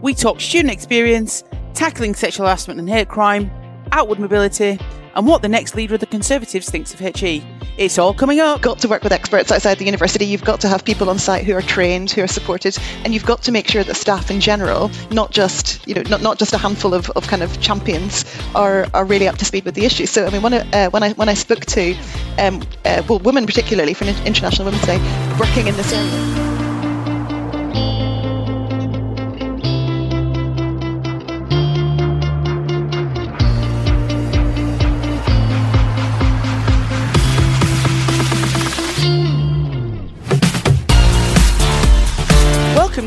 We talk student experience, tackling sexual harassment and hate crime, outward mobility, and what the next leader of the Conservatives thinks of HE. It's all coming up. got to work with experts outside the university. You've got to have people on site who are trained, who are supported, and you've got to make sure that staff in general, not just you know, not, not just a handful of, of kind of champions, are, are really up to speed with the issue. So I mean, when I, uh, when I when I spoke to um, uh, well, women particularly for International Women's Day, working in this area.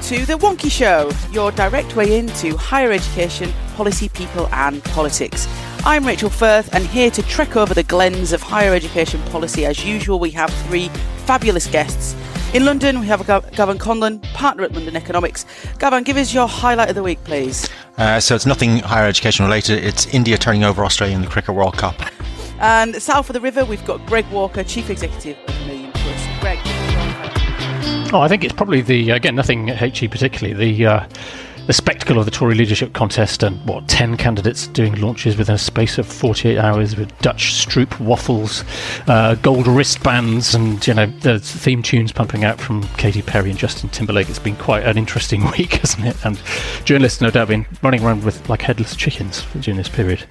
Welcome to The Wonkhe Show, your direct way into higher education, policy, people, and politics. I'm Rachel Firth, and here to trek over the glens of higher education policy, as usual, we have three fabulous guests. In London, we have Gavan Conlon, partner at London Economics. Gavan, give us your highlight of the week, please. Uh, so it's nothing higher education related. It's India turning over Australia in the Cricket World Cup. And south of the river, we've got Greg Walker, Chief Executive of Million Plus. Greg, Oh, I think it's probably the again nothing HE particularly the uh, the spectacle of the Tory leadership contest and what ten candidates doing launches within a space of 48 hours with Dutch Stroop waffles, uh, gold wristbands, and you know the theme tunes pumping out from Katy Perry and Justin Timberlake. It's been quite an interesting week, hasn't it? And journalists, no doubt, have been running around with like headless chickens during this period.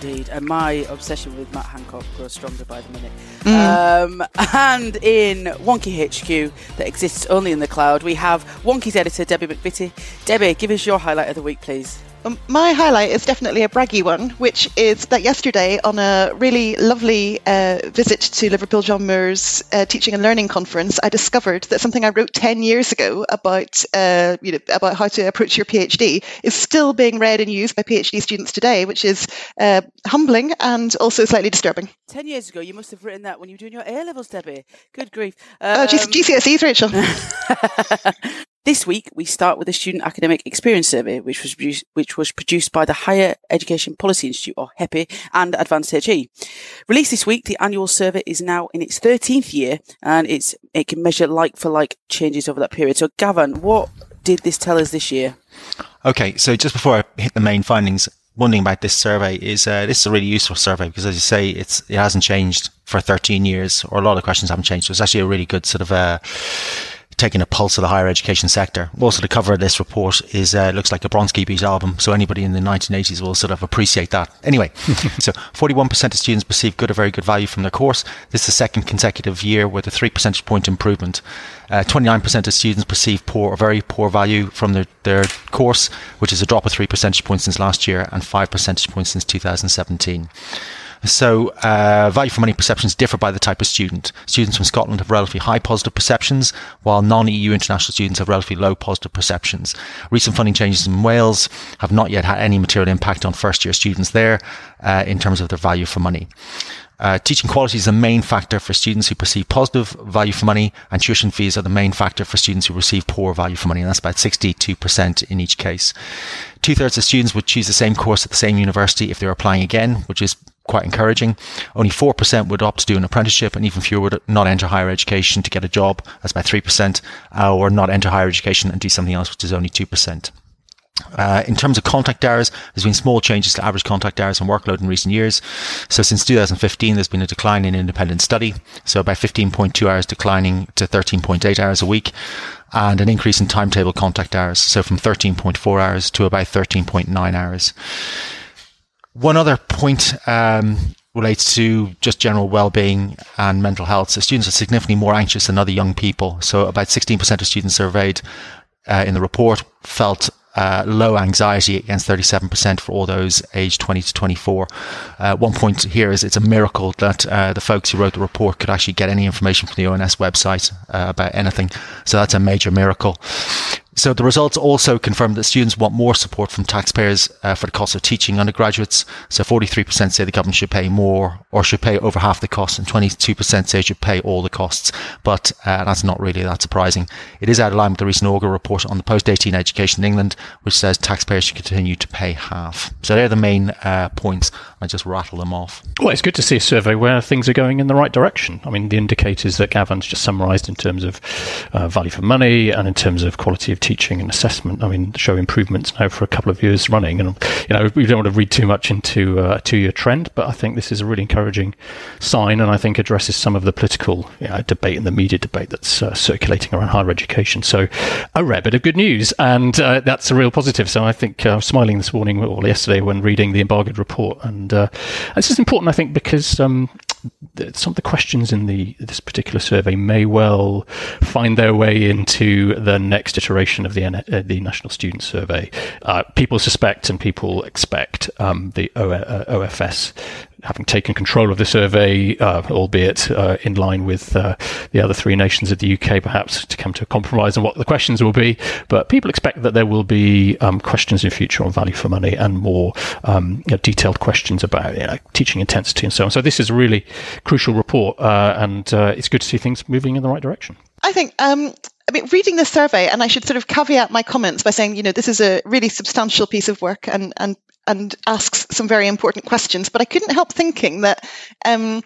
Indeed, and my obsession with Matt Hancock grows stronger by the minute. Mm. Um, and in Wonkhe HQ, that exists only in the cloud, we have Wonkhe's editor, Debbie McVitty. Debbie, give us your highlight of the week, please. Um, my highlight is definitely a braggy one, which is that yesterday, on a really lovely uh, visit to Liverpool John Moores uh, Teaching and Learning Conference, I discovered that something I wrote 10 years ago about, uh, you know, about how to approach your PhD is still being read and used by PhD students today, which is uh, humbling and also slightly disturbing. 10 years ago, you must have written that when you were doing your A levels, Debbie. Good grief. Um, oh, GCSEs, Rachel. This week, we start with the Student Academic Experience Survey, which was produced, which was produced by the Higher Education Policy Institute, or HEPI, and Advance HE. Released this week, the annual survey is now in its 13th year, and it's it can measure like for like changes over that period. So, Gavan, what did this tell us this year? Okay, so just before I hit the main findings, one thing about this survey is uh, this is a really useful survey because, as you say, it's it hasn't changed for 13 years, or a lot of questions haven't changed. So it's actually a really good sort of. Uh, taking a pulse of the higher education sector. Also, the cover of this report is uh, looks like a Bronski Beat album, so anybody in the 1980s will sort of appreciate that. Anyway, so 41% of students perceive good or very good value from their course. This is the second consecutive year with a three percentage point improvement. Uh, 29% of students perceive poor or very poor value from their, their course, which is a drop of three percentage points since last year and five percentage points since 2017. So, uh, value for money perceptions differ by the type of student. Students from Scotland have relatively high positive perceptions, while non EU international students have relatively low positive perceptions. Recent funding changes in Wales have not yet had any material impact on first year students there uh, in terms of their value for money. Uh, teaching quality is the main factor for students who perceive positive value for money, and tuition fees are the main factor for students who receive poor value for money, and that's about 62% in each case. Two thirds of students would choose the same course at the same university if they were applying again, which is quite encouraging. Only 4% would opt to do an apprenticeship, and even fewer would not enter higher education to get a job. That's about 3%, uh, or not enter higher education and do something else, which is only 2%. Uh, in terms of contact hours, there's been small changes to average contact hours and workload in recent years. So since 2015, there's been a decline in independent study. So about 15.2 hours declining to 13.8 hours a week and an increase in timetable contact hours. So from 13.4 hours to about 13.9 hours. One other point um, relates to just general well-being and mental health. So students are significantly more anxious than other young people. So about 16% of students surveyed uh, in the report felt uh, low anxiety against 37% for all those aged 20 to 24. Uh, one point here is it's a miracle that uh, the folks who wrote the report could actually get any information from the ONS website uh, about anything. So that's a major miracle. So the results also confirm that students want more support from taxpayers uh, for the cost of teaching undergraduates. So 43% say the government should pay more or should pay over half the cost, and 22% say it should pay all the costs. But uh, that's not really that surprising. It is out of line with the recent Augar report on the post-18 education in England, which says taxpayers should continue to pay half. So they're the main uh, points. I just rattle them off. Well, it's good to see a survey where things are going in the right direction. I mean, the indicators that Gavan's just summarised in terms of uh, value for money and in terms of quality of teaching and assessment, I mean, show improvements now for a couple of years running. And, you know, we don't want to read too much into uh, a two year trend, but I think this is a really encouraging sign and I think addresses some of the political you know, debate and the media debate that's uh, circulating around higher education. So, a rare bit of good news, and uh, that's a real positive. So, I think uh, I was smiling this morning or yesterday when reading the embargoed report. And uh, this is important, I think, because um, some of the questions in the this particular survey may well find their way into the next iteration of the uh, the National Student Survey. Uh, people suspect and people expect um, the o- uh, OFS having taken control of the survey, uh, albeit uh, in line with uh, the other three nations of the UK, perhaps to come to a compromise on what the questions will be. But people expect that there will be um, questions in future on value for money and more um, you know, detailed questions about you know, teaching intensity and so on. So this is a really crucial report, uh, and uh, it's good to see things moving in the right direction. I think um, I mean, reading the survey, and I should sort of caveat my comments by saying, you know, this is a really substantial piece of work, and and and asks some very important questions. But I couldn't help thinking that um,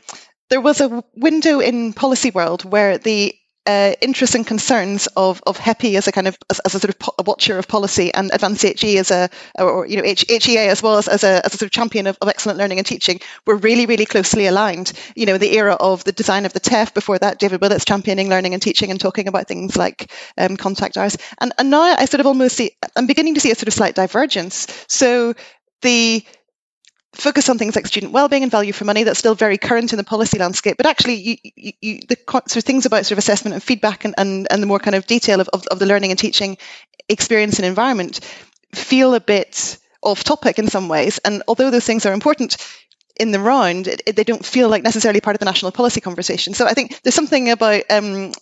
there was a window in policy world where the uh, interests and concerns of of HEPI as a kind of as, as a sort of po- a watcher of policy and Advance HE as a or you know H- HEA as well as, as a as a sort of champion of, of excellent learning and teaching were really really closely aligned. You know the era of the design of the TEF before that David Willetts championing learning and teaching and talking about things like um, contact hours and and now I sort of almost see I'm beginning to see a sort of slight divergence. So the focus on things like student well-being and value for money that's still very current in the policy landscape but actually you, you, you, the sort of things about sort of assessment and feedback and, and, and the more kind of detail of, of, of the learning and teaching experience and environment feel a bit off topic in some ways. And although those things are important in the round it, it, they don't feel like necessarily part of the national policy conversation. So i think there's something about um,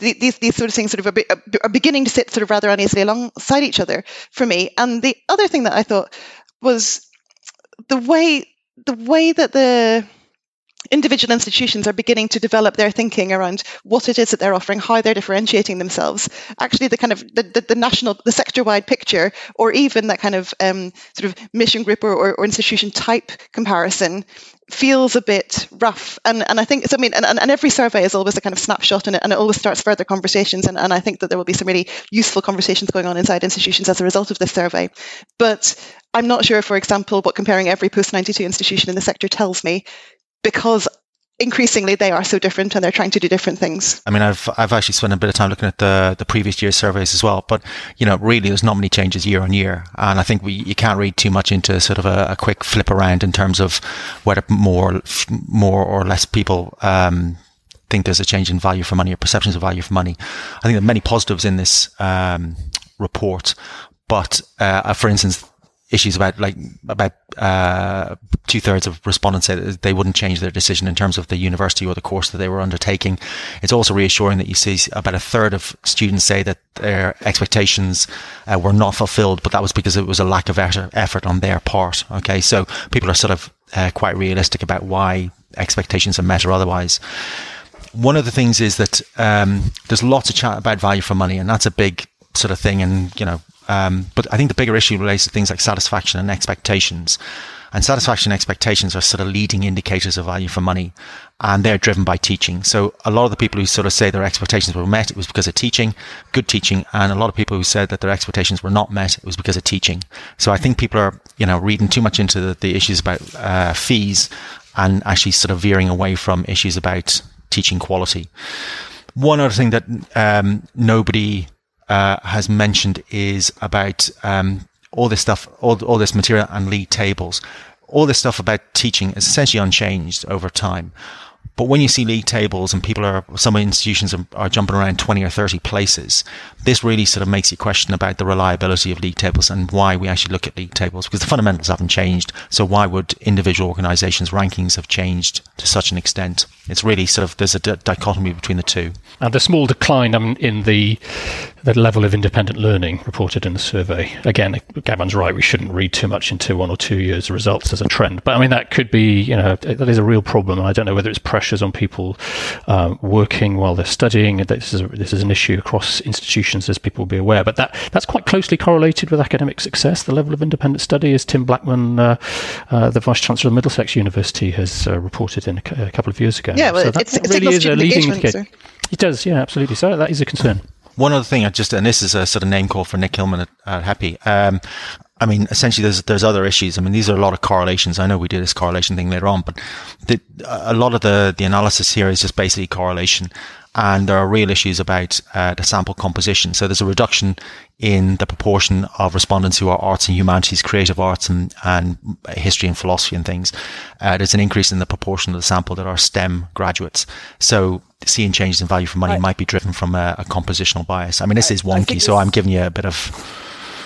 these these sort of things sort of are, are beginning to sit sort of rather uneasily alongside each other for me. And the other thing that i thought was the way the way that the individual institutions are beginning to develop their thinking around what it is that they're offering, how they're differentiating themselves. Actually, the kind of the, the, the national, the sector-wide picture, or even that kind of um, sort of mission group or, or, or, institution type comparison feels a bit rough. And and I think so. I mean, and, and every survey is always a kind of snapshot, and it, and it always starts further conversations. And, and I think that there will be some really useful conversations going on inside institutions as a result of this survey. But I'm not sure, for example, what comparing every post 92 institution in the sector tells me because increasingly they are so different and they're trying to do different things. I mean, I've I've actually spent a bit of time looking at the the previous year's surveys as well, but you know, really, there's not many changes year on year, and I think we you can't read too much into sort of a, a quick flip around in terms of whether more more or less people. Um, think there's a change in value for money or perceptions of value for money. I think there are many positives in this um, report, but uh, for instance, issues about like about uh, two thirds of respondents said they wouldn't change their decision in terms of the university or the course that they were undertaking. It's also reassuring that you see about a third of students say that their expectations uh, were not fulfilled, but that was because it was a lack of effort on their part. Okay, so people are sort of uh, quite realistic about why expectations are met or otherwise. One of the things is that um, there's lots of chat about value for money, and that's a big sort of thing. And you know, um, but I think the bigger issue relates to things like satisfaction and expectations. And satisfaction and expectations are sort of leading indicators of value for money, and they're driven by teaching. So a lot of the people who sort of say their expectations were met, it was because of teaching, good teaching, and a lot of people who said that their expectations were not met, it was because of teaching. So I think people are, you know, reading too much into the, the issues about uh, fees and actually sort of veering away from issues about teaching quality. One other thing that um, nobody uh, has mentioned is about um, all this stuff, all, all this material and league tables. All this stuff about teaching is essentially unchanged over time. But when you see league tables and people are, some institutions are, are jumping around 20 or 30 places, this really sort of makes you question about the reliability of league tables and why we actually look at league tables because the fundamentals haven't changed. So why would individual organizations' rankings have changed to such an extent? It's really sort of, there's a d- dichotomy between the two. And the small decline in the the level of independent learning reported in the survey. Again, Gavan's right. We shouldn't read too much into one or two years' results as a trend. But I mean, that could be, you know, that is a real problem. And I don't know whether it's pressures on people um, working while they're studying. This is a, this is an issue across institutions, as people will be aware. But that that's quite closely correlated with academic success. The level of independent study, as Tim Blackman, uh, uh, the vice chancellor of Middlesex University, has uh, reported in a, a, couple of years ago. Yeah, well, so it's, it's really is a leading indicator. It does, yeah, absolutely. So that is a concern. One other thing, I just and this is a sort of name call for Nick Hillman at, at HEPI. Um, I mean, essentially, there's there's other issues. I mean, these are a lot of correlations. I know we do this correlation thing later on, but the, a lot of the the analysis here is just basically correlation, and there are real issues about uh, the sample composition. So there's a reduction in the proportion of respondents who are arts and humanities, creative arts, and and history and philosophy and things. Uh, there's an increase in the proportion of the sample that are STEM graduates. So seeing changes in value for money might be driven from a, a compositional bias. I mean, this I, is wonky, so I'm giving you a bit of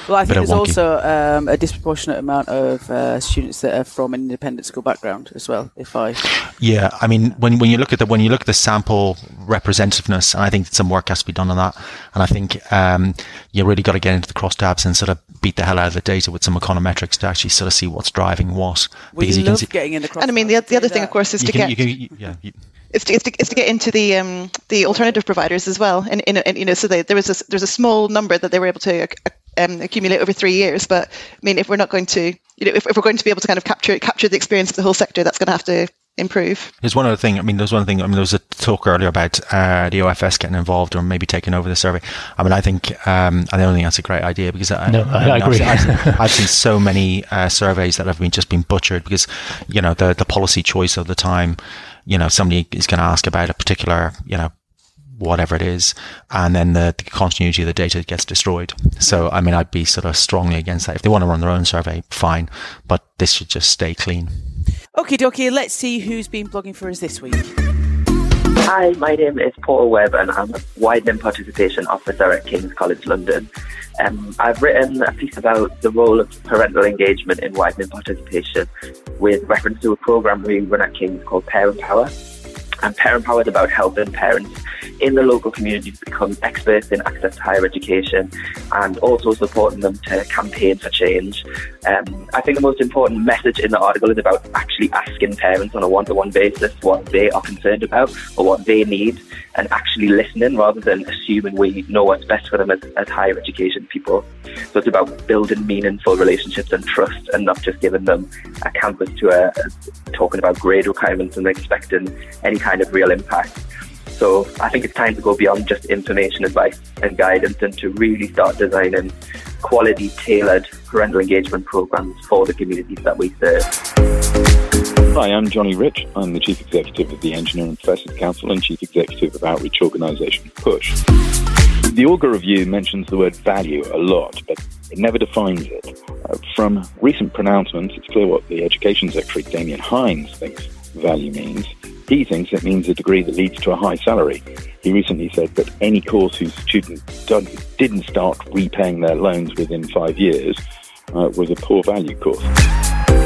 well, I think there's also um, a disproportionate amount of uh, students that are from an independent school background as well. If I, yeah, I mean, when when you look at the when you look at the sample representativeness, and I think some work has to be done on that. And I think um, you really got to get into the crosstabs and sort of beat the hell out of the data with some econometrics to actually sort of see what's driving what. Well, because you, you love can see, getting in the And I mean, the, the other thing, of course, is to can, get. Can, yeah, you, is to, is to, is to get into the um, the alternative providers as well, and, and you know, so they, there was a, there's a small number that they were able to uh, um, accumulate over three years. But I mean, if we're not going to, you know, if, if we're going to be able to kind of capture capture the experience of the whole sector, that's going to have to improve. There's one other thing. I mean, there's one thing. I mean, there was a talk earlier about uh, the OFS getting involved or maybe taking over the survey. I mean, I think um, I don't think that's a great idea because I, no, I, I, I agree. I've, I've, I've, seen so many uh, surveys that have been just been butchered because you know the the policy choice of the time. You know, somebody is going to ask about a particular you know whatever it is, and then the, the, continuity of the data gets destroyed. So, I mean, I'd be sort of strongly against that. If they want to run their own survey, fine, but this should just stay clean. Okay, dokie, let's see who's been blogging for us this week. Hi, my name is Paul Webb, and I'm a Widening Participation Officer at King's College London. Um, I've written a piece about the role of parental engagement in widening participation with reference to a program we run at King's called Parent Power. And Parent Power is about helping parents in the local community to become experts in access to higher education and also supporting them to campaign for change. Um, I think the most important message in the article is about actually asking parents on a one to one basis what they are concerned about or what they need and actually listening rather than assuming we know what's best for them as, as higher education people. So it's about building meaningful relationships and trust and not just giving them a campus to a, a talking about grade requirements and expecting any kind of real impact. So I think it's time to go beyond just information advice and guidance and to really start designing quality tailored parental engagement programs for the communities that we serve. Hi, I'm Johnny Rich. I'm the Chief Executive of the Engineering Professors Council and Chief Executive of outreach organisation Push. The Augar Review mentions the word value a lot, but it never defines it. Uh, from recent pronouncements, it's clear what the Education Secretary Damian Hinds thinks value means. He thinks it means a degree that leads to a high salary. He recently said that any course whose student didn't start repaying their loans within five years uh, was a poor value course.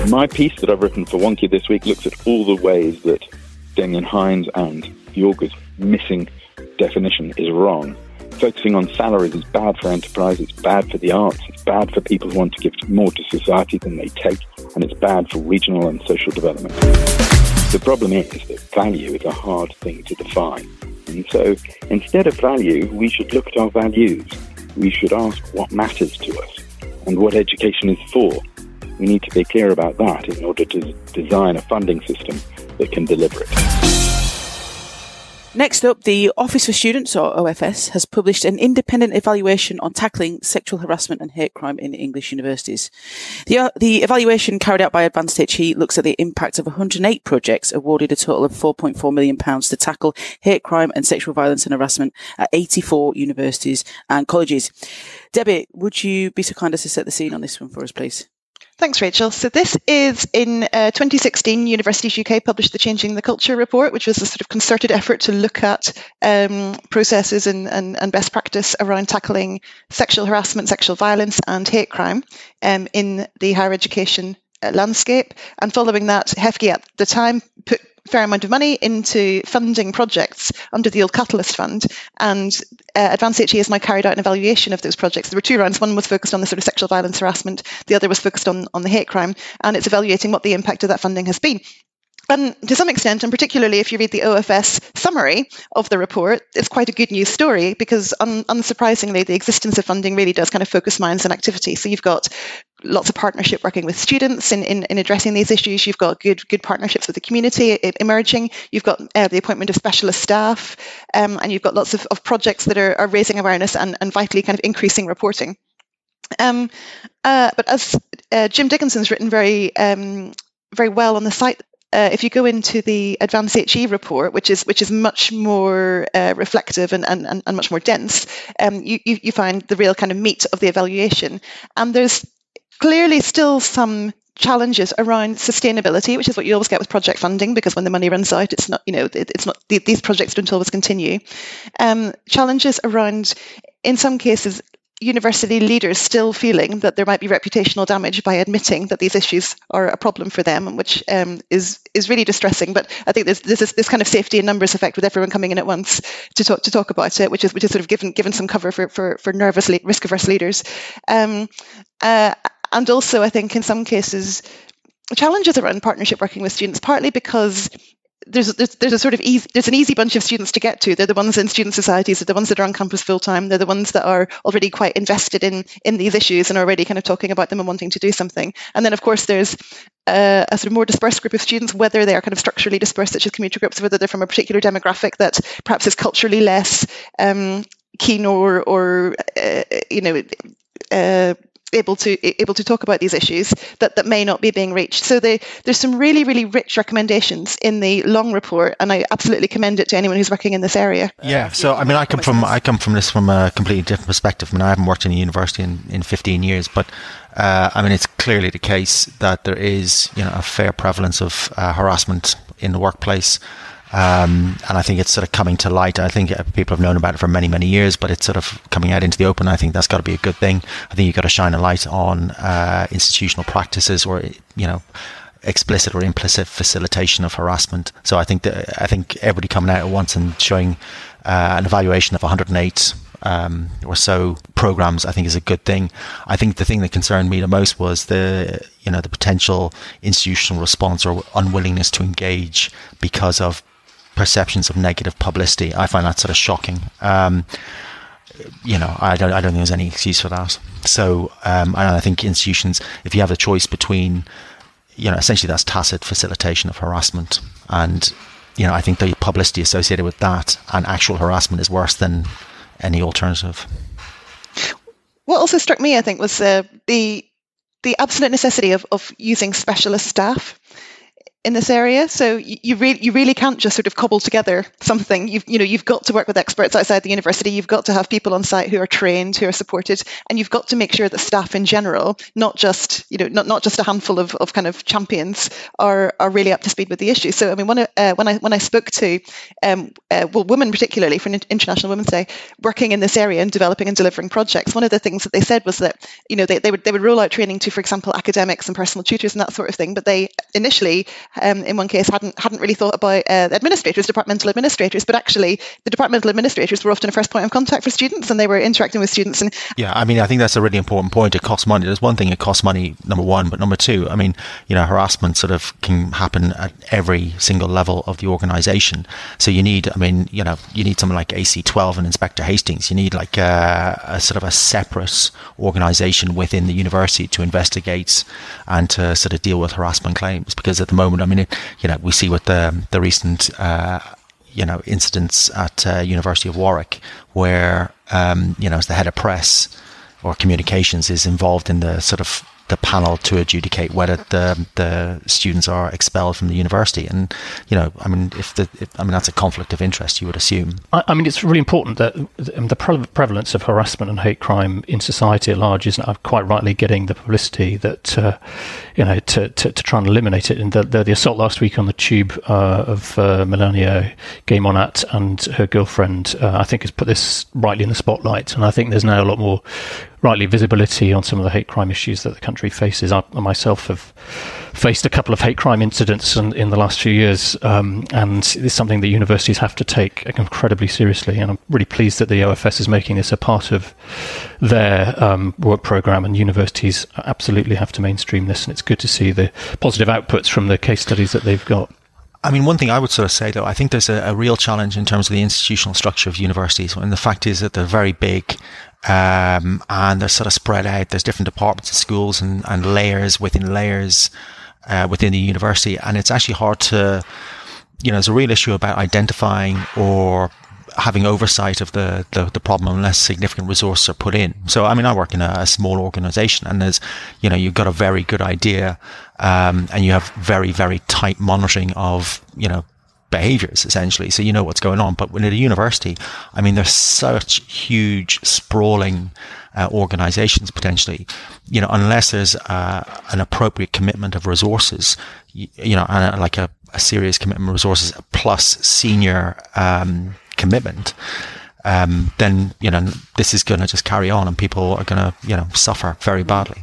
My piece that I've written for Wonkhe this week looks at all the ways that Damian Hinds and Augar's missing definition is wrong. Focusing on salaries is bad for enterprise, it's bad for the arts, it's bad for people who want to give more to society than they take, and it's bad for regional and social development. The problem is that value is a hard thing to define. And so instead of value, we should look at our values. We should ask what matters to us and what education is for. We need to be clear about that in order to design a funding system that can deliver it. Next up, the Office for Students, or OFS, has published an independent evaluation on tackling sexual harassment and hate crime in English universities. The, uh, the evaluation carried out by Advance HE looks at the impact of 108 projects awarded a total of £4.4 million to tackle hate crime and sexual violence and harassment at 84 universities and colleges. Debbie, would you be so kind as to set the scene on this one for us, please? Thanks, Rachel. So this is in uh, 2016, Universities UK published the Changing the Culture report, which was a sort of concerted effort to look at um, processes and, and, and, best practice around tackling sexual harassment, sexual violence, and hate crime um, in the higher education uh, landscape. And following that, HEFCE at the time put fair amount of money into funding projects under the old Catalyst Fund. And uh, Advance HE has now carried out an evaluation of those projects. There were two rounds. One was focused on the sort of sexual violence harassment. The other was focused on, on the hate crime. And it's evaluating what the impact of that funding has been. And to some extent, and particularly if you read the OFS summary of the report, it's quite a good news story because, un- unsurprisingly, the existence of funding really does kind of focus minds and activity. So you've got lots of partnership working with students in, in, in, addressing these issues. You've got good good partnerships with the community emerging. You've got uh, the appointment of specialist staff, um, and you've got lots of, of projects that are, are raising awareness and, and vitally kind of increasing reporting. Um, uh, but as uh, Jim Dickinson's written very um, very well on the site uh, if you go into the Advance HE report, which is which is much more uh, reflective and, and, and much more dense, um, you, you find the real kind of meat of the evaluation. And there's clearly still some challenges around sustainability, which is what you always get with project funding, because when the money runs out, it's not, you know, it's not, these projects don't always continue. Um, challenges around, in some cases, university leaders still feeling that there might be reputational damage by admitting that these issues are a problem for them, which um, is is really distressing. But I think there's, there's this, this, kind of safety in numbers effect with everyone coming in at once to talk to talk about it, which is which is sort of given given some cover for for, for nervous risk averse leaders, um, uh, and also I think in some cases challenges around partnership working with students, partly because there's, there's, there's a sort of easy, there's an easy bunch of students to get to. They're the ones in student societies. They're the ones that are on campus full time. They're the ones that are already quite invested in in these issues and already kind of talking about them and wanting to do something. And then of course there's a, a sort of more dispersed group of students, whether they are kind of structurally dispersed, such as community groups, whether they're from a particular demographic that perhaps is culturally less um, keen or or uh, you know. Uh, able to able to talk about these issues that, that may not be being reached. So they, there's some really really rich recommendations in the long report, and I absolutely commend it to anyone who's working in this area. Yeah. So I mean, I come from I come from this from a completely different perspective. I mean, I haven't worked in a university in, in 15 years, but uh, I mean, it's clearly the case that there is you know a fair prevalence of uh, harassment in the workplace. Um, and I think it's sort of coming to light. I think uh, people have known about it for many, many years, but it's sort of coming out into the open. I think that's got to be a good thing. I think you've got to shine a light on uh, institutional practices or, you know, explicit or implicit facilitation of harassment. So I think that I think everybody coming out at once and showing uh, an evaluation of 108 um, or so programs, I think is a good thing. I think the thing that concerned me the most was the you know the potential institutional response or unwillingness to engage because of perceptions of negative publicity. I find that sort of shocking. Um, you know, I don't, I don't think there's any excuse for that. So, um, and I think institutions, if you have a choice between, you know, essentially that's tacit facilitation of harassment, and you know, I think the publicity associated with that and actual harassment is worse than any alternative. What also struck me, I think, was uh, the the absolute necessity of, of using specialist staff in this area. So you, you really you really can't just sort of cobble together something. You've you know you've got to work with experts outside the university. You've got to have people on site who are trained, who are supported, and you've got to make sure that staff in general, not just you know not, not just a handful of, of kind of champions, are are really up to speed with the issue. So I mean when I, uh, when I when I spoke to um, uh, well women particularly for International Women's Day working in this area and developing and delivering projects, one of the things that they said was that you know they, they would they would roll out training to for example academics and personal tutors and that sort of thing, but they initially um, in one case hadn't hadn't really thought about uh, administrators, departmental administrators, but actually the departmental administrators were often a first point of contact for students, and they were interacting with students. And yeah, I mean, I think that's a really important point. It costs money. There's one thing it costs money, number one, but number two, I mean, you know, harassment sort of can happen at every single level of the organisation. So you need, I mean, you know, you need someone like AC12 and Inspector Hastings. You need like a, a sort of a separate organisation within the university to investigate and to sort of deal with harassment claims. Because at the moment, mean, you know, we see with the the recent uh, you know incidents at uh, University of Warwick, where um, you know, as the head of press or communications is involved in the sort of the panel to adjudicate whether the the students are expelled from the university. And you know, I mean, if the if, I mean that's a conflict of interest, you would assume. I, I mean, it's really important that the prevalence of harassment and hate crime in society at large isn't quite rightly getting the publicity that uh, you know to, to, to, try and eliminate it. And the, the, the assault last week on the tube uh, of uh, Melania Geymonat and her girlfriend, uh, I think, has put this rightly in the spotlight. And I think there's now a lot more rightly visibility on some of the hate crime issues that the country faces. I myself have faced a couple of hate crime incidents in, in the last few years, um, and it's something that universities have to take incredibly seriously. And I'm really pleased that the OFS is making this a part of their um, work program, and universities absolutely have to mainstream this. And it's good to see the positive outputs from the case studies that they've got. I mean, one thing I would sort of say, though, I think there's a, a, real challenge in terms of the institutional structure of universities. And the fact is that they're very big um, and they're sort of spread out. There's different departments of schools and, and layers within layers uh, within the university, and it's actually hard to, you know, there's a real issue about identifying or having oversight of the, the, the, problem unless significant resources are put in. So, I mean, I work in a, a small organization and there's, you know, you've got a very good idea, um, and you have very, very tight monitoring of, you know, behaviors essentially. So you know what's going on. But when at a university, I mean, there's such huge sprawling uh, organizations potentially, you know, unless there's uh, an appropriate commitment of resources, you, you know, and like a, a, serious commitment of resources plus senior um, commitment. Um, then you know this is going to just carry on, and people are going to you know suffer very badly.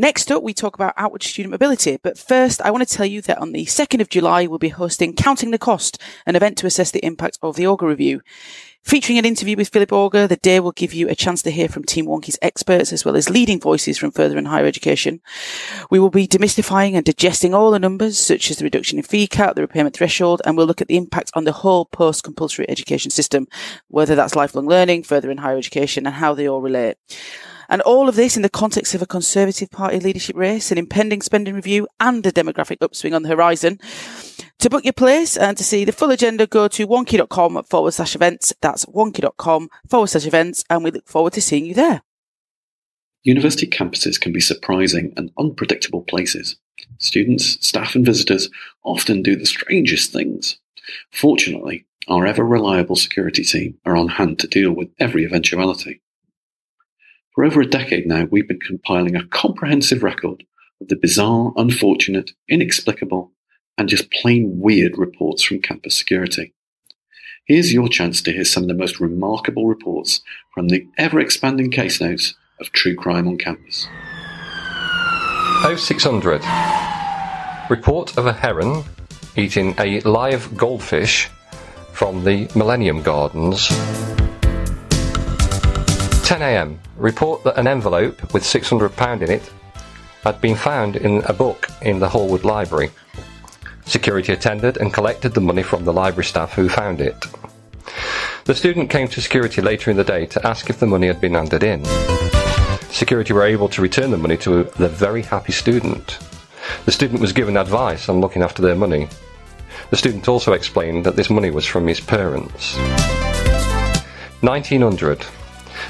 Next up, we talk about outward student mobility. But first, I want to tell you that on the 2nd of July, we'll be hosting Counting the Cost, an event to assess the impact of the Augar Review. Featuring an interview with Philip Augar, the day will give you a chance to hear from Team Wonkhe's experts as well as leading voices from further and higher education. We will be demystifying and digesting all the numbers, such as the reduction in fee cap, the repayment threshold, and we'll look at the impact on the whole post-compulsory education system, whether that's lifelong learning, further and higher education, and how they all relate. And all of this in the context of a Conservative Party leadership race, an impending spending review, and a demographic upswing on the horizon. To book your place and to see the full agenda, go to wonkhe.com forward slash events. That's wonkhe.com forward slash events, and we look forward to seeing you there. University campuses can be surprising and unpredictable places. Students, staff, and visitors often do the strangest things. Fortunately, our ever reliable security team are on hand to deal with every eventuality. For over a decade now, we've been compiling a comprehensive record of the bizarre, unfortunate, inexplicable, and just plain weird reports from campus security. Here's your chance to hear some of the most remarkable reports from the ever expanding case notes of true crime on campus. 0600 Report of a heron eating a live goldfish from the Millennium Gardens 10am, report that an envelope with £600 in it had been found in a book in the Hallward Library. Security attended and collected the money from the library staff who found it. The student came to security later in the day to ask if the money had been handed in. Security were able to return the money to the very happy student. The student was given advice on looking after their money. The student also explained that this money was from his parents. 1900.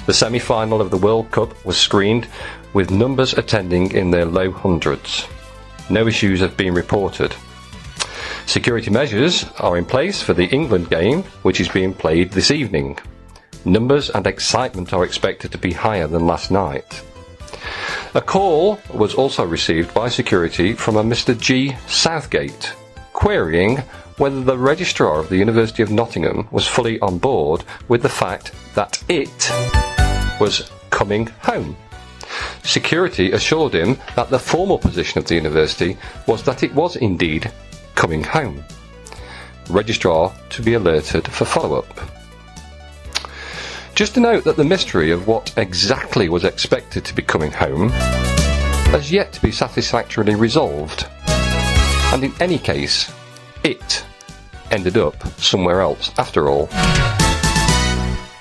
The semi final of the World Cup was screened with numbers attending in their low hundreds. No issues have been reported. Security measures are in place for the England game, which is being played this evening. Numbers and excitement are expected to be higher than last night. A call was also received by security from a Mr. G. Southgate, querying whether the registrar of the University of Nottingham was fully on board with the fact that it was coming home. Security assured him that the formal position of the university was that it was indeed coming home. Registrar to be alerted for follow up. Just to note that the mystery of what exactly was expected to be coming home has yet to be satisfactorily resolved. And in any case, it ended up somewhere else after all.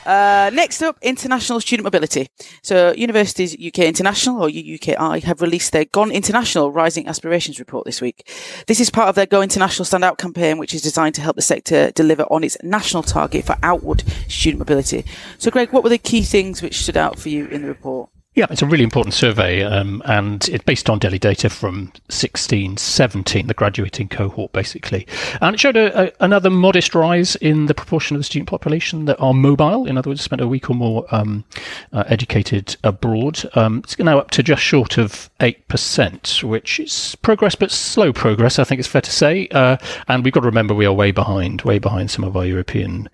Uh, next up, international student mobility. So, Universities UK International, or UUKI, have released their Gone International Rising Aspirations report this week. This is part of their Go International Standout campaign, which is designed to help the sector deliver on its national target for outward student mobility. So, Greg, what were the key things which stood out for you in the report? Yeah, it's a really important survey, um, and it's based on DLHE data from 16, 17, the graduating cohort, basically. And it showed a, a, another modest rise in the proportion of the student population that are mobile, in other words, spent a week or more um, uh, educated abroad. Um, it's now up to just short of 8%, which is progress, but slow progress, I think it's fair to say. Uh, and we've got to remember we are way behind, way behind some of our European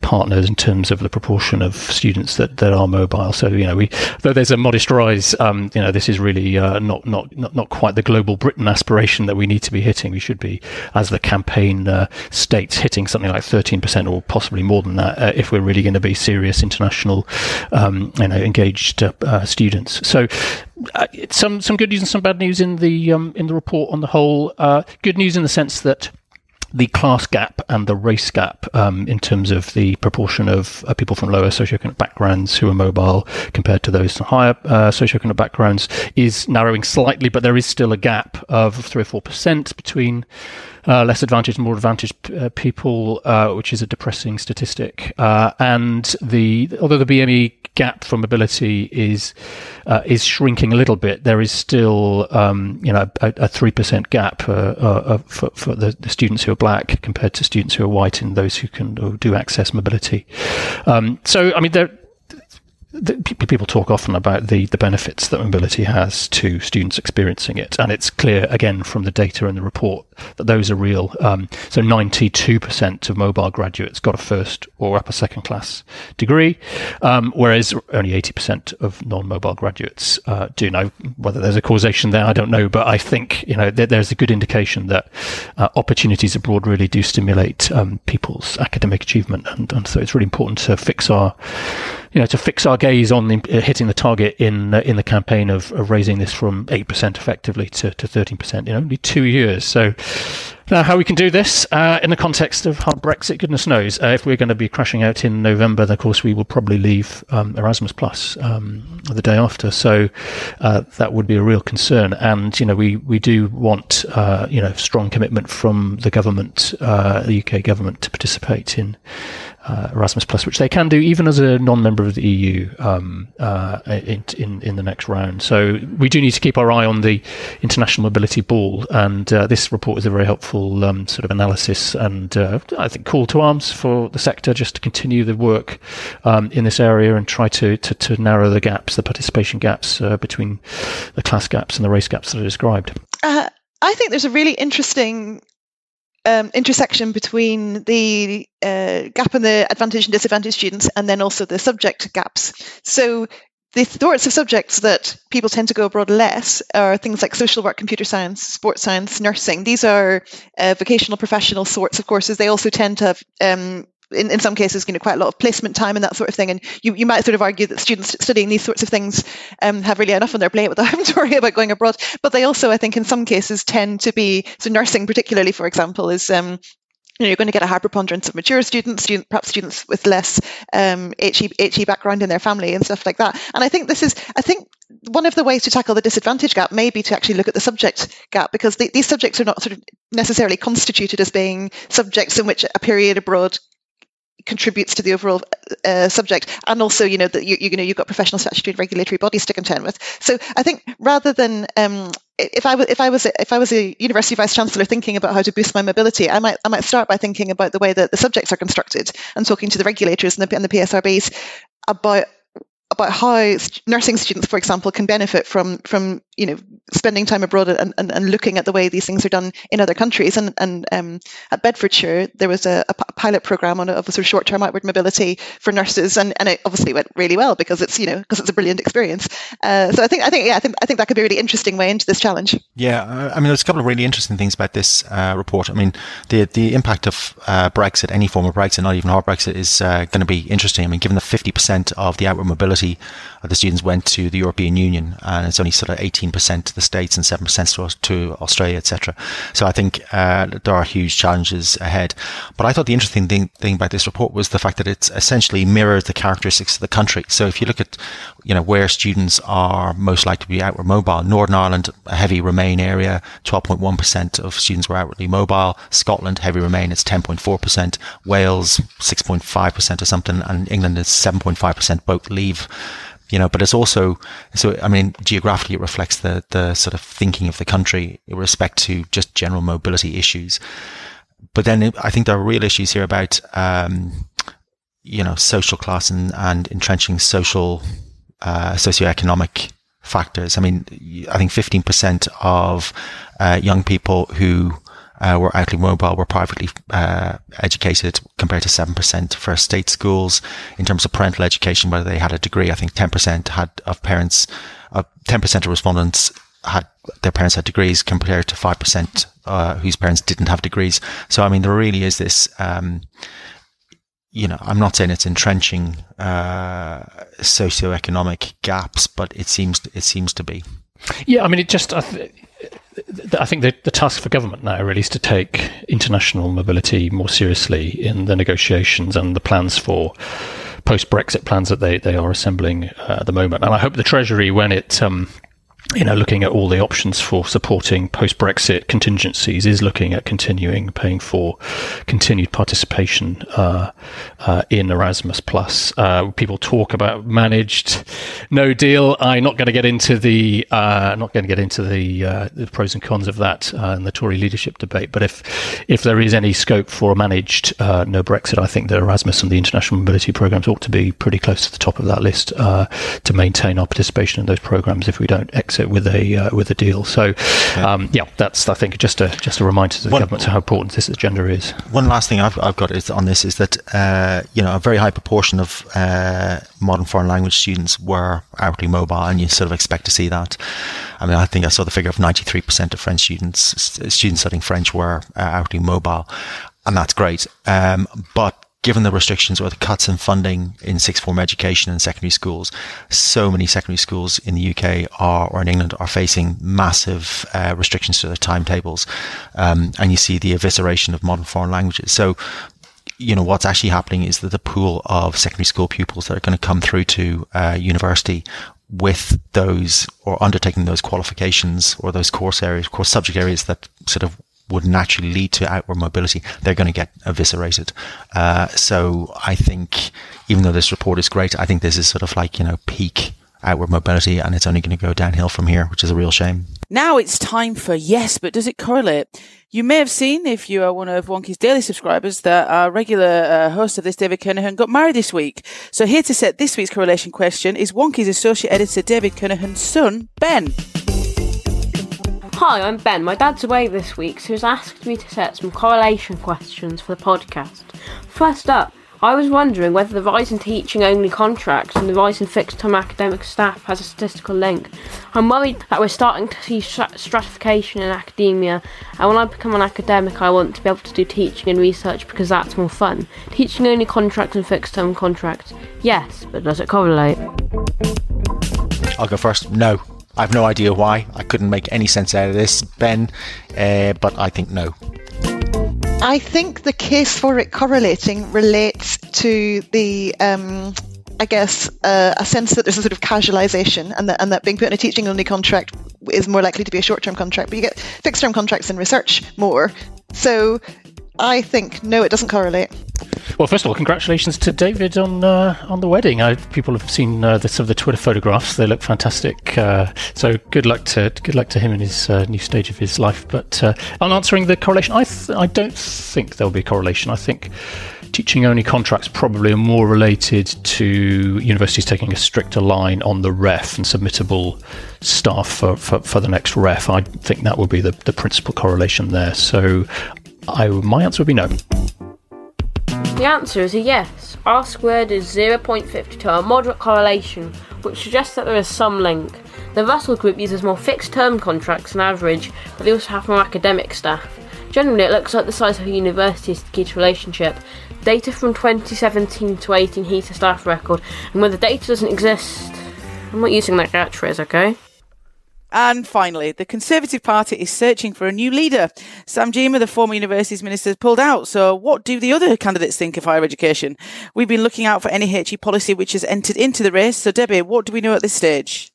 partners in terms of the proportion of students that, that are mobile. So, you know, we, though there's a modest rise, um, you know, this is really uh, not, not not not quite the global Britain aspiration that we need to be hitting. We should be, as the campaign uh, states, hitting something like 13% or possibly more than that uh, if we're really going to be serious international, um, you know, engaged uh, uh, students. So. Uh, some some good news and some bad news in the um, in the report on the whole. good news in the sense that the class gap and the race gap um, in terms of the proportion of uh, people from lower socioeconomic backgrounds who are mobile compared to those from higher uh, socioeconomic backgrounds is narrowing slightly, but there is still a gap of three or four percent between uh, less advantaged and more advantaged uh, people, uh, which is a depressing statistic. Uh, and the although the BME gap for mobility is uh, is shrinking a little bit, there is still um, you know a three percent gap uh, for, for the, the, students who are black compared to students who are white and those who can do access mobility. Um, so I mean there the, people talk often about the, the benefits that mobility has to students experiencing it, and it's clear again from the data in the report that those are real. Um, so, 92% of mobile graduates got a first or upper second class degree, um, whereas only 80% of non-mobile graduates uh, do. Now, whether there's a causation there, I don't know, but I think you know there's a good indication that uh, opportunities abroad really do stimulate um, people's academic achievement, and, and so it's really important to fix our you know, to fix our gaze on the, uh, hitting the target in uh, in the campaign of, of raising this from eight percent effectively to thirteen percent in only two years. So. Now, how we can do this uh, in the context of hard Brexit, goodness knows. Uh, if we're going to be crashing out in November, then of course we will probably leave um, Erasmus Plus um, the day after. So uh, that would be a real concern. And you know, we we do want uh, you know strong commitment from the government, the UK government, to participate in uh, Erasmus Plus, which they can do even as a non-member of the EU um, uh, in, in, in the next round. So we do need to keep our eye on the international mobility ball, and uh, this report is a very helpful um, sort of analysis and uh, I think call to arms for the sector just to continue the work um, in this area and try to, to, to narrow the gaps, the participation gaps uh, between the class gaps and the race gaps that are described. Uh, I think there's a really interesting um, intersection between the uh, gap in the advantage and disadvantage students and then also the subject gaps. So the sorts of subjects that people tend to go abroad less are things like social work, computer science, sports science, nursing. These are uh, vocational professional sorts of courses. They also tend to have um, in, in some cases, you know, quite a lot of placement time and that sort of thing. And you, you might sort of argue that students studying these sorts of things um, have really enough on their plate without having to worry about going abroad. But they also, I think, in some cases tend to be, so nursing particularly, for example, is um, you know, you're going to get a high preponderance of mature students, student, perhaps students with less um, HE, HE background in their family and stuff like that. And I think this is, I think one of the ways to tackle the disadvantage gap may be to actually look at the subject gap because the, these subjects are not sort of necessarily constituted as being subjects in which a period abroad contributes to the overall uh, subject and also you know that you, you know you've got professional statutory and regulatory bodies to contend with. So i think rather than um, if I was if I was if I was a university vice chancellor thinking about how to boost my mobility, I might I might start by thinking about the way that the subjects are constructed and talking to the regulators and the, and the PSRBs about about how nursing students, for example, can benefit from from you know spending time abroad and, and, and looking at the way these things are done in other countries. And, and um, at Bedfordshire, there was a, a pilot program on a, of a sort of short term outward mobility for nurses, and, and it obviously went really well because it's you know because it's a brilliant experience. Uh, so I think I think yeah I think I think that could be a really interesting way into this challenge. Yeah, I mean there's a couple of really interesting things about this uh, report. I mean the the impact of uh, Brexit, any form of Brexit, not even hard Brexit, is uh, going to be interesting. I mean given the 50% of the outward mobility of the students went to the European Union, and it's only sort of 18% to the States and 7% to Australia, etc. So I think uh, there are huge challenges ahead. But I thought the interesting thing, thing about this report was the fact that it essentially mirrors the characteristics of the country. So if you look at, you know, where students are most likely to be outward mobile, Northern Ireland, a heavy Remain area, 12.1% of students were outwardly mobile. Scotland, heavy Remain, it's 10.4%. Wales, 6.5% or something. And England is 7.5% both leave you know, but it's also, so, I mean, geographically, it reflects the, the sort of thinking of the country in respect to just general mobility issues. But then I think there are real issues here about, um, you know, social class and, and entrenching social, uh, socioeconomic factors. I mean, I think 15% of uh, young people who uh, were outly mobile were privately uh, educated compared to 7% for state schools. In terms of parental education, whether they had a degree, I think 10% had of parents, uh, 10% of respondents had their parents had degrees compared to 5% uh, whose parents didn't have degrees. So, I mean, there really is this, um, you know, I'm not saying it's entrenching uh, socioeconomic gaps, but it seems it seems to be. Yeah, I mean, it just. I, th- I think the, the task for government now really is to take international mobility more seriously in the negotiations and the plans for post Brexit plans that they, they are assembling uh, at the moment. And I hope the Treasury, when it um, you know, looking at all the options for supporting post-Brexit contingencies is looking at continuing paying for continued participation uh, uh, in Erasmus Plus. Uh, people talk about managed no deal. I'm not going to get into the uh, not going to get into the, uh, the, pros and cons of that uh, in the Tory leadership debate. But if if there is any scope for a managed no Brexit, I think that Erasmus and the international mobility programs ought to be pretty close to the top of that list to maintain our participation in those programs if we don't exit it with a uh, with a deal. So, um, yeah, that's I think just a just a reminder to the one, government how important this agenda is. One last thing I've, I've got is on this is that uh, you know a very high proportion of uh, modern foreign language students were outly mobile, and you sort of expect to see that. I mean, I think I saw the figure of ninety three percent of French students students studying French were uh, outly mobile, and that's great. Um, but given the restrictions or the cuts in funding in sixth form education and secondary schools, so many secondary schools in the UK are, or in England are facing massive uh, restrictions to their timetables. Um, and you see the evisceration of modern foreign languages. So, you know, what's actually happening is that the pool of secondary school pupils that are going to come through to uh, university with those or undertaking those qualifications or those course areas, course subject areas that sort of would naturally lead to outward mobility, they're going to get eviscerated. Uh, so I think, even though this report is great, I think this is sort of like, you know, peak outward mobility and it's only going to go downhill from here, which is a real shame. Now it's time for yes, but does it correlate? You may have seen, if you are one of Wonkhe's daily subscribers, that our regular uh, host of this, David Kernohan, got married this week. So here to set this week's correlation question is Wonkhe's associate editor, David Kernohan's son, Ben. Hi, I'm Ben. My dad's away this week, so he's asked me to set some correlation questions for the podcast. First up, I was wondering whether the rise in teaching only contracts and the rise in fixed term academic staff has a statistical link. I'm worried that we're starting to see stratification in academia, and when I become an academic, I want to be able to do teaching and research because that's more fun. Teaching only contracts and fixed term contracts, yes, but does it correlate? I'll go first. No. I have no idea why. I couldn't make any sense out of this, Ben, uh, but I think no. I think the case for it correlating relates to the. Um, I guess uh, a sense that there's a sort of casualisation, and that and that being put in a teaching only contract is more likely to be a short term contract. But you get fixed term contracts in research more. So I think no, it doesn't correlate. Well, first of all, congratulations to David on uh, on the wedding. I, people have seen uh, the, some of the Twitter photographs; they look fantastic. Uh, so good luck to good luck to him in his uh, new stage of his life. But uh, on answering the correlation, I th- I don't think there'll be a correlation. I think teaching only contracts probably are more related to universities taking a stricter line on the REF and submittable staff for, for, for the next REF. I think that would be the, the principal correlation there. So I, my answer would be no. The answer is a yes. R squared is 0.52, a moderate correlation, which suggests that there is some link. The Russell Group uses more fixed term contracts on average, but they also have more academic staff. Generally, it looks like the size of a university is the key to relationship. Data from 2017 to 18 HESA staff record, and when the data doesn't exist, I'm not using that catchphrase, okay? And finally, the Conservative Party is searching for a new leader. Sam Gyimah, the former universities minister, has pulled out. So what do the other candidates think of higher education? We've been looking out for any HE policy which has entered into the race. So Debbie, what do we know at this stage?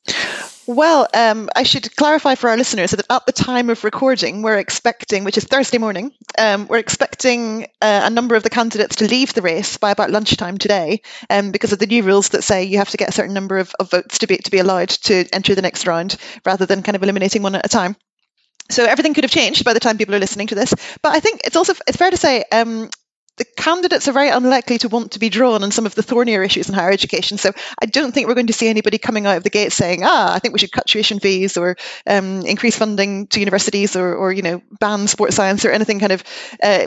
Well, um, I should clarify for our listeners that at the time of recording, we're expecting, which is Thursday morning, um, we're expecting uh, a number of the candidates to leave the race by about lunchtime today, um, because of the new rules that say you have to get a certain number of, of votes to be to be allowed to enter the next round, rather than kind of eliminating one at a time. So everything could have changed by the time people are listening to this. But I think it's also it's fair to say um, the candidates are very unlikely to want to be drawn on some of the thornier issues in higher education. So I don't think we're going to see anybody coming out of the gate saying, "Ah, I think we should cut tuition fees or um, increase funding to universities or, or, you know, ban sports science or anything kind of uh,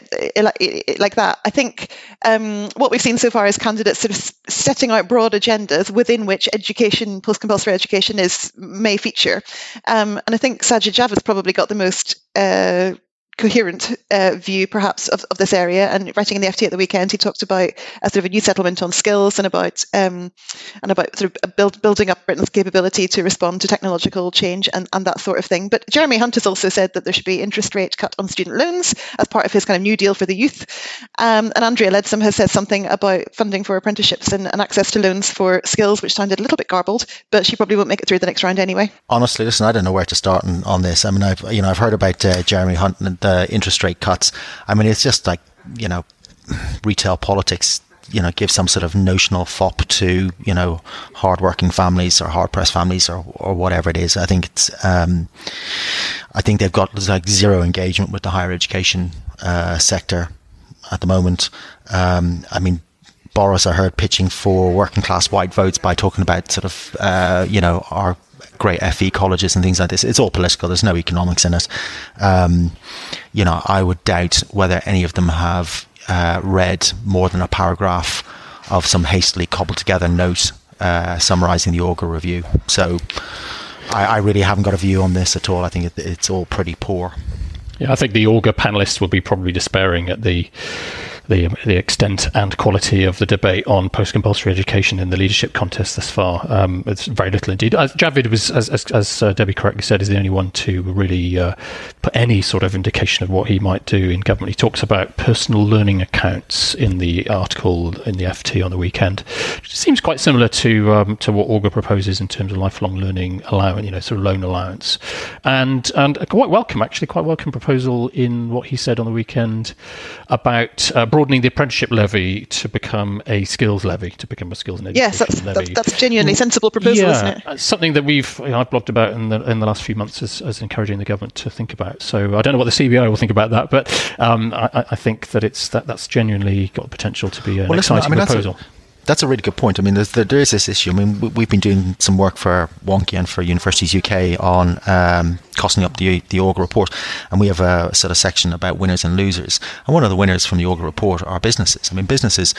like that." I think um, what we've seen so far is candidates sort of setting out broad agendas within which education, post-compulsory education, is may feature. Um, and I think Sajid Javid's probably got the most uh, coherent uh, view, perhaps, of, of this area. And writing in the FT at the weekend, he talked about a sort of a new settlement on skills and about um, and about sort of build, building up Britain's capability to respond to technological change and, and that sort of thing. But Jeremy Hunt has also said that there should be interest rate cut on student loans as part of his kind of new deal for the youth. Um, and Andrea Leadsom has said something about funding for apprenticeships and, and access to loans for skills, which sounded a little bit garbled, but she probably won't make it through the next round anyway. Honestly, listen, I don't know where to start on, on this. I mean, I've you know I've heard about uh, Jeremy Hunt and uh, interest rate cuts. I mean, it's just like, you know, retail politics you know give some sort of notional fop to you know hardworking families or hard pressed families or or whatever it is. I think it's um, I think they've got like zero engagement with the higher education uh, sector at the moment. Um, I mean. Boris, I heard pitching for working class white votes by talking about sort of, uh, you know, our great FE colleges and things like this. It's all political. There's no economics in it. Um, you know, I would doubt whether any of them have uh, read more than a paragraph of some hastily cobbled together note uh, summarising the Augar review. So I, I, really haven't got a view on this at all. I think it, it's all pretty poor. Yeah, I think the Augar panelists will be probably despairing at the the, the extent and quality of the debate on post compulsory education in the leadership contest thus far. Um, it's very little indeed. Uh, Javid was, as, as, as uh, Debbie correctly said, is the only one to really uh, put any sort of indication of what he might do in government. He talks about personal learning accounts in the article in the FT on the weekend, which seems quite similar to um, to what Augar proposes in terms of lifelong learning allowance, you know, sort of loan allowance, and and quite welcome actually, quite welcome proposal in what he said on the weekend about uh, broadening the apprenticeship levy to become a skills levy, to become a skills and education yes, that's, levy. That's, that's genuinely sensible proposal, yeah, isn't it? Uh, something that we've you know, I've blogged about in the in the last few months as, as encouraging the government to think about. So I don't know what the CBI will think about that, but um, I, I, think that it's that that's genuinely got the potential to be an well, exciting I mean, proposal that's a really good point. I mean, there's, there is this issue. I mean, we've been doing some work for Wonkhe and for Universities UK on um, costing up the the Augar report, and we have a sort of section about winners and losers. And one of the winners from the Augar report are businesses. I mean, businesses.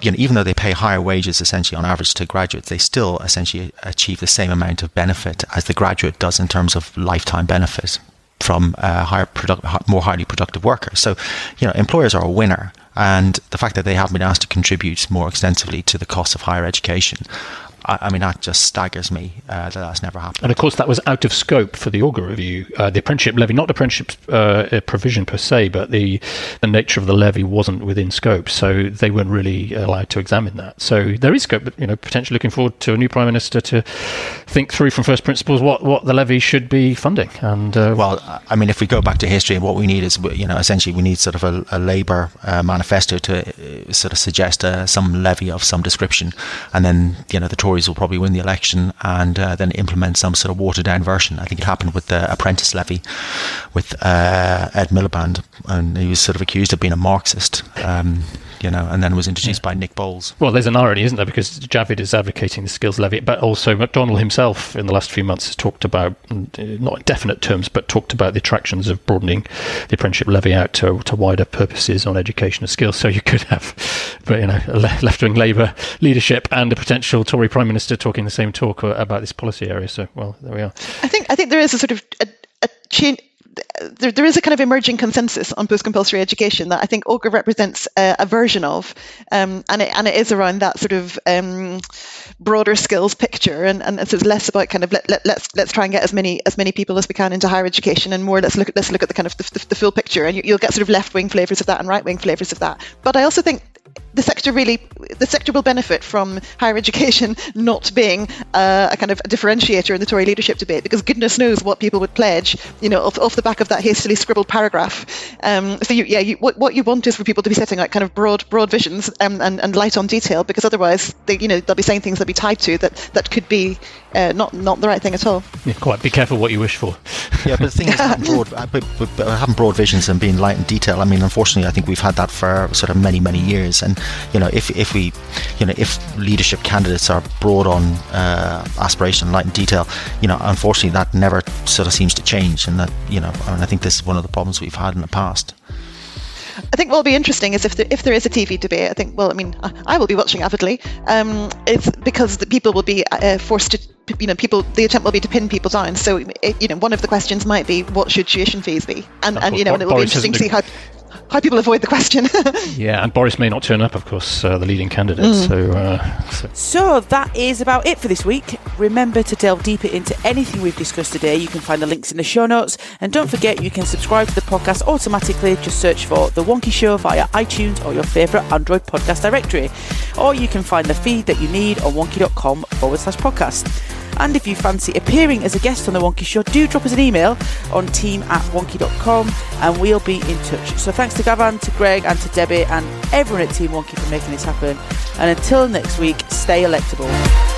You know, even though they pay higher wages essentially on average to graduates, they still essentially achieve the same amount of benefit as the graduate does in terms of lifetime benefit from uh, higher more highly productive workers. So, you know, employers are a winner and the fact that they haven't been asked to contribute more extensively to the cost of higher education, I, I mean, that just staggers me uh, that that's never happened. And of course, that was out of scope for the Augar review. Uh, the apprenticeship levy, not the apprenticeship uh, provision per se, but the the nature of the levy wasn't within scope, so they weren't really allowed to examine that. So there is scope, but you know, potentially looking forward to a new prime minister to think through from first principles what, what the levy should be funding. And uh, well, I mean, if we go back to history, what we need is you know essentially we need sort of a, a Labour uh, manifesto to uh, sort of suggest some levy of some description, and then you know the Tories will probably win the election and uh, then implement some sort of watered down version. I think it happened with the apprentice levy with uh, Ed Miliband, and he was sort of accused of being a Marxist. Um, you know, and then was introduced yeah. by Nick Boles. Well, there's an irony, isn't there? Because Javid is advocating the skills levy, but also McDonnell himself in the last few months has talked about, mm, not in definite terms, but talked about the attractions of broadening the apprenticeship levy out to, to wider purposes on education and skills. So you could have, but you know, left wing Labour leadership and a potential Tory Prime Minister talking the same talk about this policy area. So, well, there we are. I think I think there is a sort of a, a change there, there is a kind of emerging consensus on post-compulsory education that I think Augar represents a, a version of, um, and it and it is around that sort of um, broader skills picture, and, and it's less about kind of let, let, let's let's try and get as many as many people as we can into higher education, and more let's look at let's look at the kind of the, the, the full picture, and you, will get sort of left-wing flavors of that and right-wing flavors of that. But I also think the sector really the sector will benefit from higher education not being uh, a kind of differentiator in the Tory leadership debate because goodness knows what people would pledge, you know, off, off the back of that hastily scribbled paragraph. Um, so you, yeah, you, what, what you want is for people to be setting like kind of broad broad visions um, and, and light on detail because otherwise they, you know they'll be saying things they'll be tied to that that could be uh, not not the right thing at all. Yeah, quite. Be careful what you wish for. yeah, but the thing is, having broad, uh, but, but, but having broad visions and being light in detail. I mean, unfortunately, I think we've had that for sort of many many years. And you know, if if we, you know, if leadership candidates are brought on uh, aspiration, light and detail, you know, unfortunately, that never sort of seems to change. And that you know, I mean, I think this is one of the problems we've had in the past. I think what will be interesting is if there, if there is a TV debate. I think, well, I mean, I will be watching avidly. Um, it's because the people will be uh, forced to, you know, people. The attempt will be to pin people down. So, it, you know, one of the questions might be, what should tuition fees be? And, and you know, and it will Boris be interesting to see how how people avoid the question. yeah, and Boris may not turn up, of course, uh, the leading candidate. Mm. So, uh, so. so. that is about it for this week. Remember to delve deeper into anything we've discussed today. You can find the links in the show notes. And don't forget, you can subscribe to the podcast automatically. Just search for The Wonkhe Show via iTunes or your favourite Android podcast directory. Or you can find the feed that you need on wonkhe.com forward slash podcast. And if you fancy appearing as a guest on The Wonkhe Show, do drop us an email on team at wonkhe.com and we'll be in touch. So thanks to Gavan, to Greg, and to Debbie, and everyone at Team Wonkhe for making this happen. And until next week, stay electable.